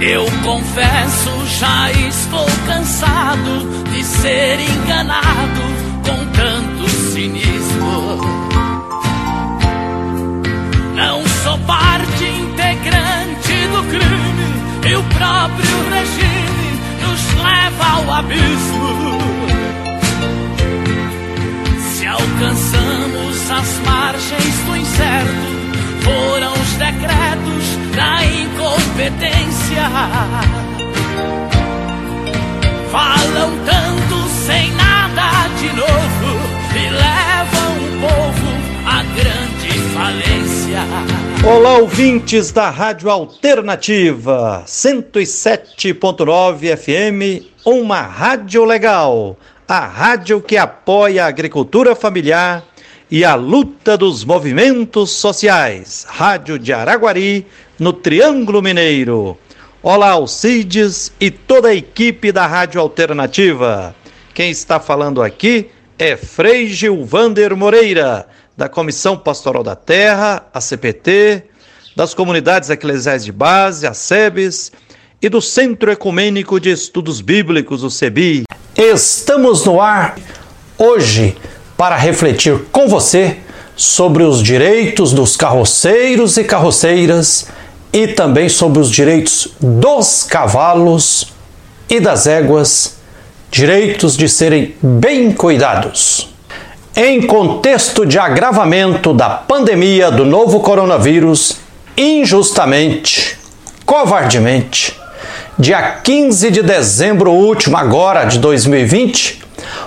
Eu confesso, já estou cansado de ser enganado com tanto cinismo. Não sou parte integrante do crime, e o próprio regime nos leva ao abismo. Se alcançamos as margens incompetência. Falam tanto sem nada de novo e levam o povo à grande falência. Olá, ouvintes da Rádio Alternativa 107.9 FM, uma rádio legal, a rádio que apoia a agricultura familiar e a luta dos movimentos sociais. Rádio de Araguari, no Triângulo Mineiro. Olá, Alcides e toda a equipe da Rádio Alternativa. Quem está falando aqui é Frei Gilvander Moreira, da Comissão Pastoral da Terra, a CPT, das comunidades eclesiais de base, a SEBES, e do Centro Ecumênico de Estudos Bíblicos, o CEBI. Estamos no ar hoje para refletir com você sobre os direitos dos carroceiros e carroceiras e também sobre os direitos dos cavalos e das éguas, direitos de serem bem cuidados. Em contexto de agravamento da pandemia do novo coronavírus, injustamente, covardemente, dia 15 de dezembro último, agora de 2020,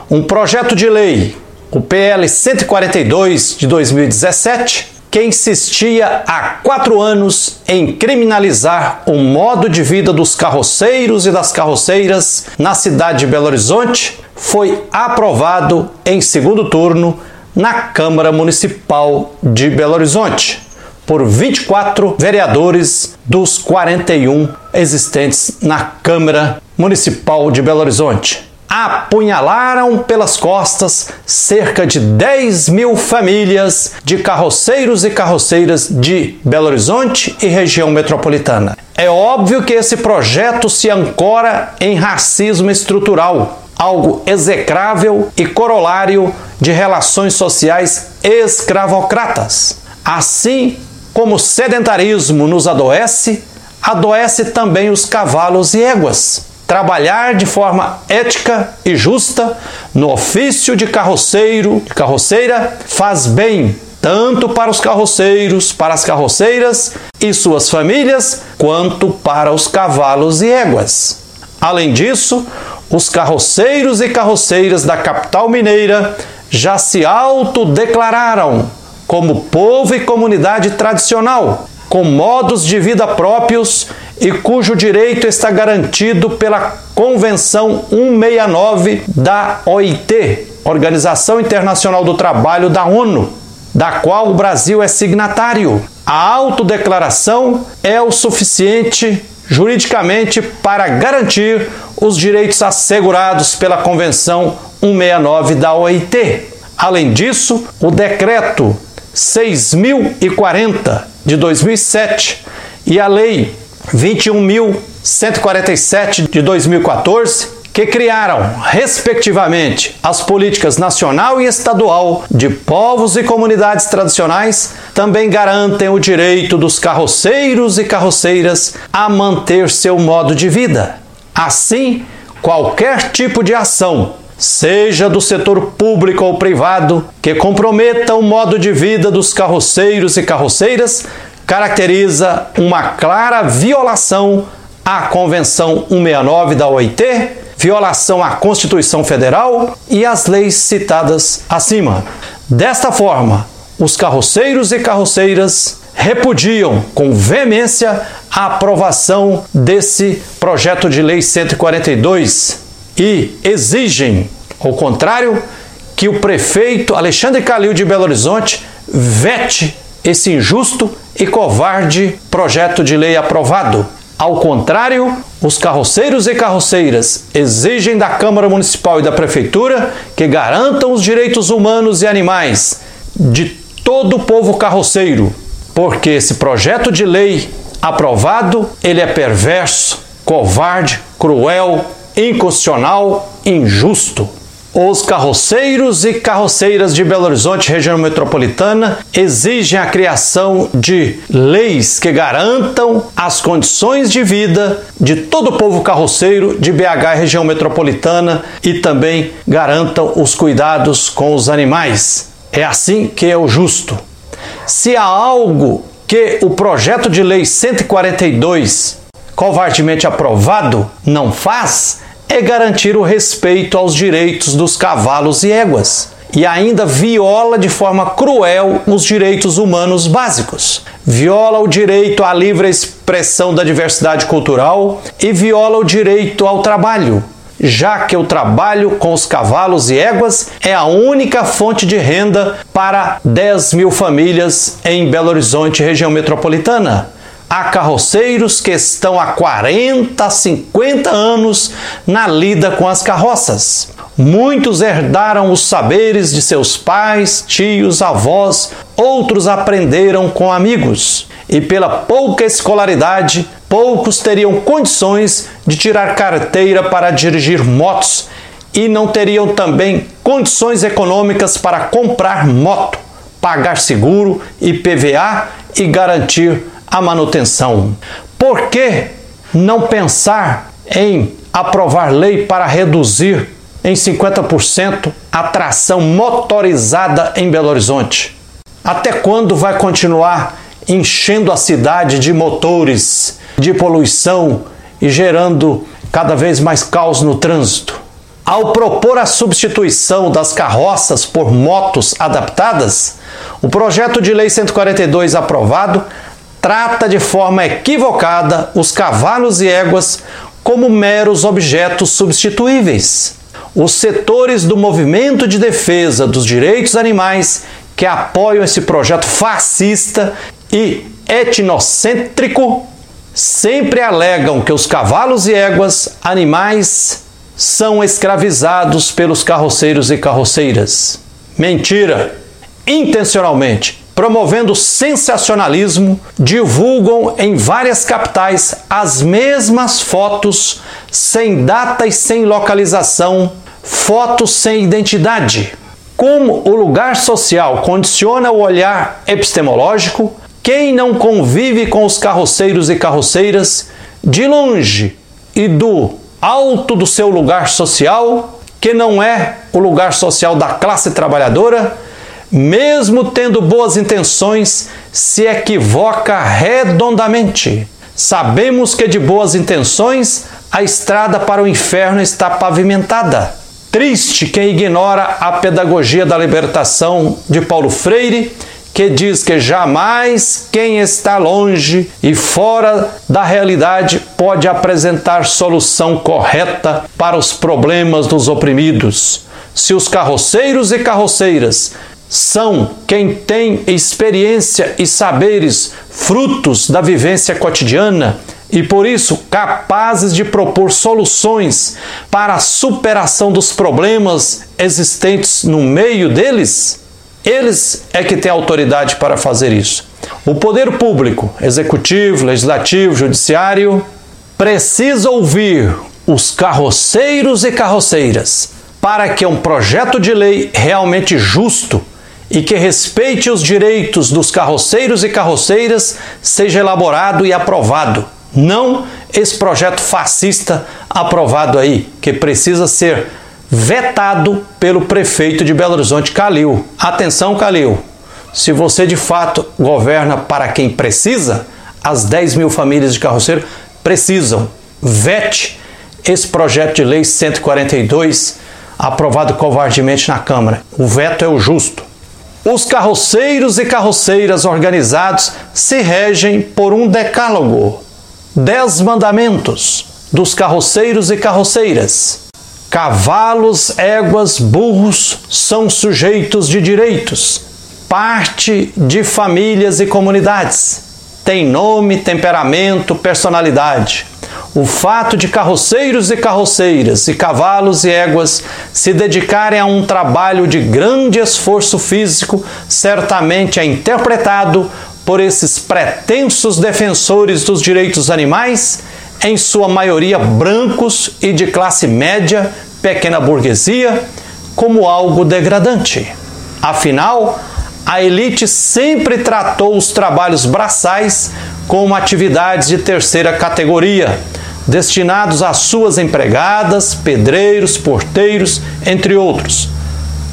um projeto de lei o PL 142 de 2017, que insistia há quatro anos em criminalizar o modo de vida dos carroceiros e das carroceiras na cidade de Belo Horizonte, foi aprovado em segundo turno na Câmara Municipal de Belo Horizonte por 24 vereadores dos 41 existentes na Câmara Municipal de Belo Horizonte apunhalaram pelas costas cerca de 10 mil famílias de carroceiros e carroceiras de Belo Horizonte e região metropolitana. É óbvio que esse projeto se ancora em racismo estrutural, algo execrável e corolário de relações sociais escravocratas. Assim como o sedentarismo nos adoece, adoece também os cavalos e éguas trabalhar de forma ética e justa no ofício de carroceiro, de carroceira, faz bem tanto para os carroceiros, para as carroceiras e suas famílias, quanto para os cavalos e éguas. Além disso, os carroceiros e carroceiras da capital mineira já se autodeclararam como povo e comunidade tradicional, com modos de vida próprios e cujo direito está garantido pela Convenção 169 da OIT, Organização Internacional do Trabalho da ONU, da qual o Brasil é signatário. A autodeclaração é o suficiente juridicamente para garantir os direitos assegurados pela Convenção 169 da OIT. Além disso, o decreto 6040 de 2007 e a Lei 21.147 de 2014 que criaram, respectivamente, as políticas nacional e estadual de povos e comunidades tradicionais, também garantem o direito dos carroceiros e carroceiras a manter seu modo de vida. Assim, qualquer tipo de ação seja do setor público ou privado, que comprometa o modo de vida dos carroceiros e carroceiras, caracteriza uma clara violação à Convenção 169 da OIT, violação à Constituição Federal e às leis citadas acima. Desta forma, os carroceiros e carroceiras repudiam com veemência a aprovação desse projeto de lei 142 e exigem, ao contrário, que o prefeito Alexandre Calil de Belo Horizonte vete esse injusto e covarde projeto de lei aprovado. Ao contrário, os carroceiros e carroceiras exigem da Câmara Municipal e da Prefeitura que garantam os direitos humanos e animais de todo o povo carroceiro, porque esse projeto de lei aprovado, ele é perverso, covarde, cruel, inconstitucional, injusto. Os carroceiros e carroceiras de Belo Horizonte, região metropolitana, exigem a criação de leis que garantam as condições de vida de todo o povo carroceiro de BH, região metropolitana, e também garantam os cuidados com os animais. É assim que é o justo. Se há algo que o projeto de lei 142, covardemente aprovado, não faz, é garantir o respeito aos direitos dos cavalos e éguas. E ainda viola de forma cruel os direitos humanos básicos. Viola o direito à livre expressão da diversidade cultural e viola o direito ao trabalho, já que o trabalho com os cavalos e éguas é a única fonte de renda para 10 mil famílias em Belo Horizonte, região metropolitana. Há carroceiros que estão há 40, 50 anos na lida com as carroças. Muitos herdaram os saberes de seus pais, tios, avós, outros aprenderam com amigos. E pela pouca escolaridade, poucos teriam condições de tirar carteira para dirigir motos e não teriam também condições econômicas para comprar moto, pagar seguro, IPVA e garantir a manutenção. Por que não pensar em aprovar lei para reduzir em 50% a tração motorizada em Belo Horizonte? Até quando vai continuar enchendo a cidade de motores, de poluição e gerando cada vez mais caos no trânsito? Ao propor a substituição das carroças por motos adaptadas, o projeto de lei 142 aprovado trata de forma equivocada os cavalos e éguas como meros objetos substituíveis. Os setores do movimento de defesa dos direitos animais que apoiam esse projeto fascista e etnocêntrico sempre alegam que os cavalos e éguas, animais, são escravizados pelos carroceiros e carroceiras. Mentira! Intencionalmente, promovendo sensacionalismo, divulgam em várias capitais as mesmas fotos sem data e sem localização, fotos sem identidade. Como o lugar social condiciona o olhar epistemológico, quem não convive com os carroceiros e carroceiras de longe e do alto do seu lugar social, que não é o lugar social da classe trabalhadora, mesmo tendo boas intenções, se equivoca redondamente. Sabemos que de boas intenções a estrada para o inferno está pavimentada. Triste quem ignora a pedagogia da libertação de Paulo Freire, que diz que jamais quem está longe e fora da realidade pode apresentar solução correta para os problemas dos oprimidos. Se os carroceiros e carroceiras são quem tem experiência e saberes frutos da vivência cotidiana e por isso capazes de propor soluções para a superação dos problemas existentes no meio deles, eles é que têm autoridade para fazer isso. O poder público, executivo, legislativo, judiciário, precisa ouvir os carroceiros e carroceiras para que um projeto de lei realmente justo e que respeite os direitos dos carroceiros e carroceiras seja elaborado e aprovado. Não esse projeto fascista aprovado aí, que precisa ser vetado pelo prefeito de Belo Horizonte, Calil. Atenção, Calil. Se você de fato governa para quem precisa, as 10 mil famílias de carroceiro precisam. Vete esse projeto de lei 142 aprovado covardemente na Câmara. O veto é o justo. Os carroceiros e carroceiras organizados se regem por um decálogo, dez mandamentos dos carroceiros e carroceiras. Cavalos, éguas, burros são sujeitos de direitos, parte de famílias e comunidades. Tem nome, temperamento, personalidade. O fato de carroceiros e carroceiras e cavalos e éguas se dedicarem a um trabalho de grande esforço físico certamente é interpretado por esses pretensos defensores dos direitos animais em sua maioria brancos e de classe média, pequena burguesia, como algo degradante. Afinal, a elite sempre tratou os trabalhos braçais como atividades de terceira categoria, destinados às suas empregadas, pedreiros, porteiros, entre outros.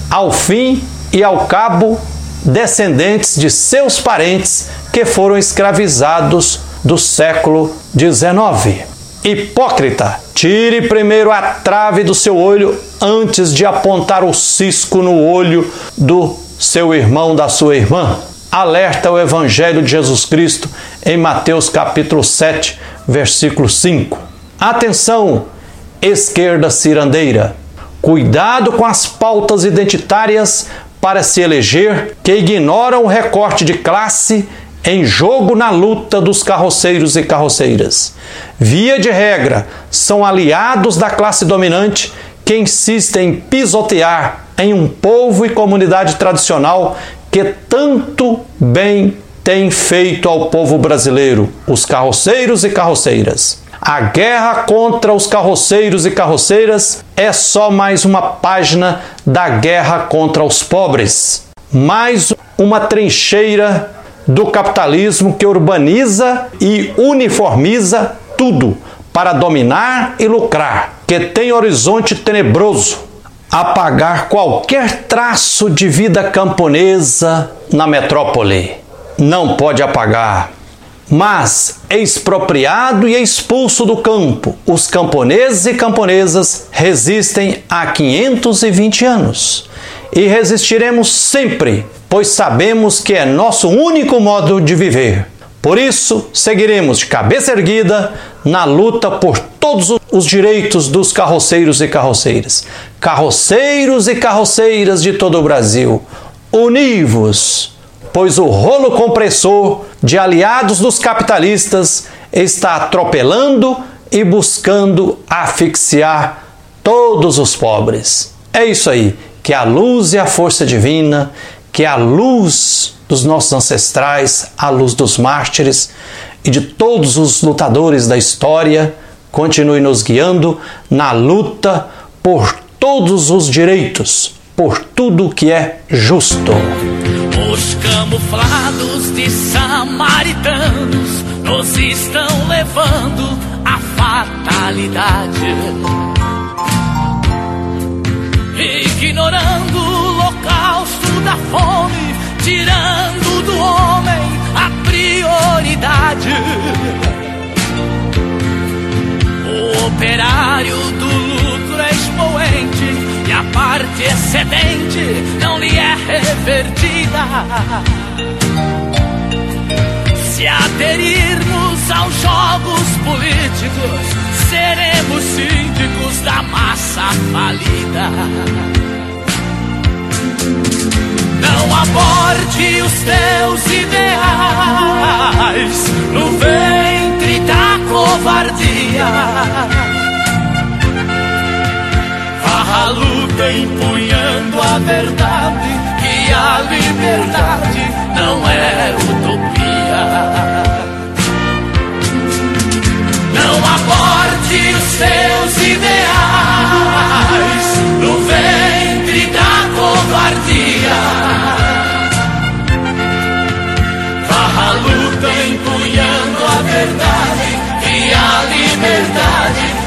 Ao fim e ao cabo, descendentes de seus parentes que foram escravizados do século XIX. Hipócrita, tire primeiro a trave do seu olho antes de apontar o cisco no olho do seu irmão, da sua irmã. Alerta o Evangelho de Jesus Cristo em Mateus capítulo 7, versículo 5. Atenção, esquerda cirandeira. Cuidado com as pautas identitárias para se eleger que ignoram o recorte de classe em jogo na luta dos carroceiros e carroceiras. Via de regra, são aliados da classe dominante que insistem em pisotear em um povo e comunidade tradicional que tanto bem tem feito ao povo brasileiro, os carroceiros e carroceiras. A guerra contra os carroceiros e carroceiras é só mais uma página da guerra contra os pobres. Mais uma trincheira do capitalismo que urbaniza e uniformiza tudo para dominar e lucrar, que tem horizonte tenebroso, apagar qualquer traço de vida camponesa na metrópole. Não pode apagar, mas expropriado e expulso do campo, os camponeses e camponesas resistem há 520 anos e resistiremos sempre pois sabemos que é nosso único modo de viver. Por isso, seguiremos de cabeça erguida na luta por todos os direitos dos carroceiros e carroceiras. Carroceiros e carroceiras de todo o Brasil, univos, pois o rolo compressor de aliados dos capitalistas está atropelando e buscando asfixiar todos os pobres. É isso aí, que a luz e a força divina que a luz dos nossos ancestrais, a luz dos mártires e de todos os lutadores da história continue nos guiando na luta por todos os direitos, por tudo que é justo. Os camuflados de samaritanos nos estão levando à fatalidade. Ignorando o holocausto da fome, tirando do homem a prioridade. O operário parte excedente não lhe é revertida. Se aderirmos aos jogos políticos, seremos síndicos da massa falida. Não aborte os teus ideais no ventre da covardia. Vá à luta empunhando a verdade que a liberdade não é utopia. Não aborde os seus ideais no ventre da covardia. Varra a luta empunhando a verdade que a liberdade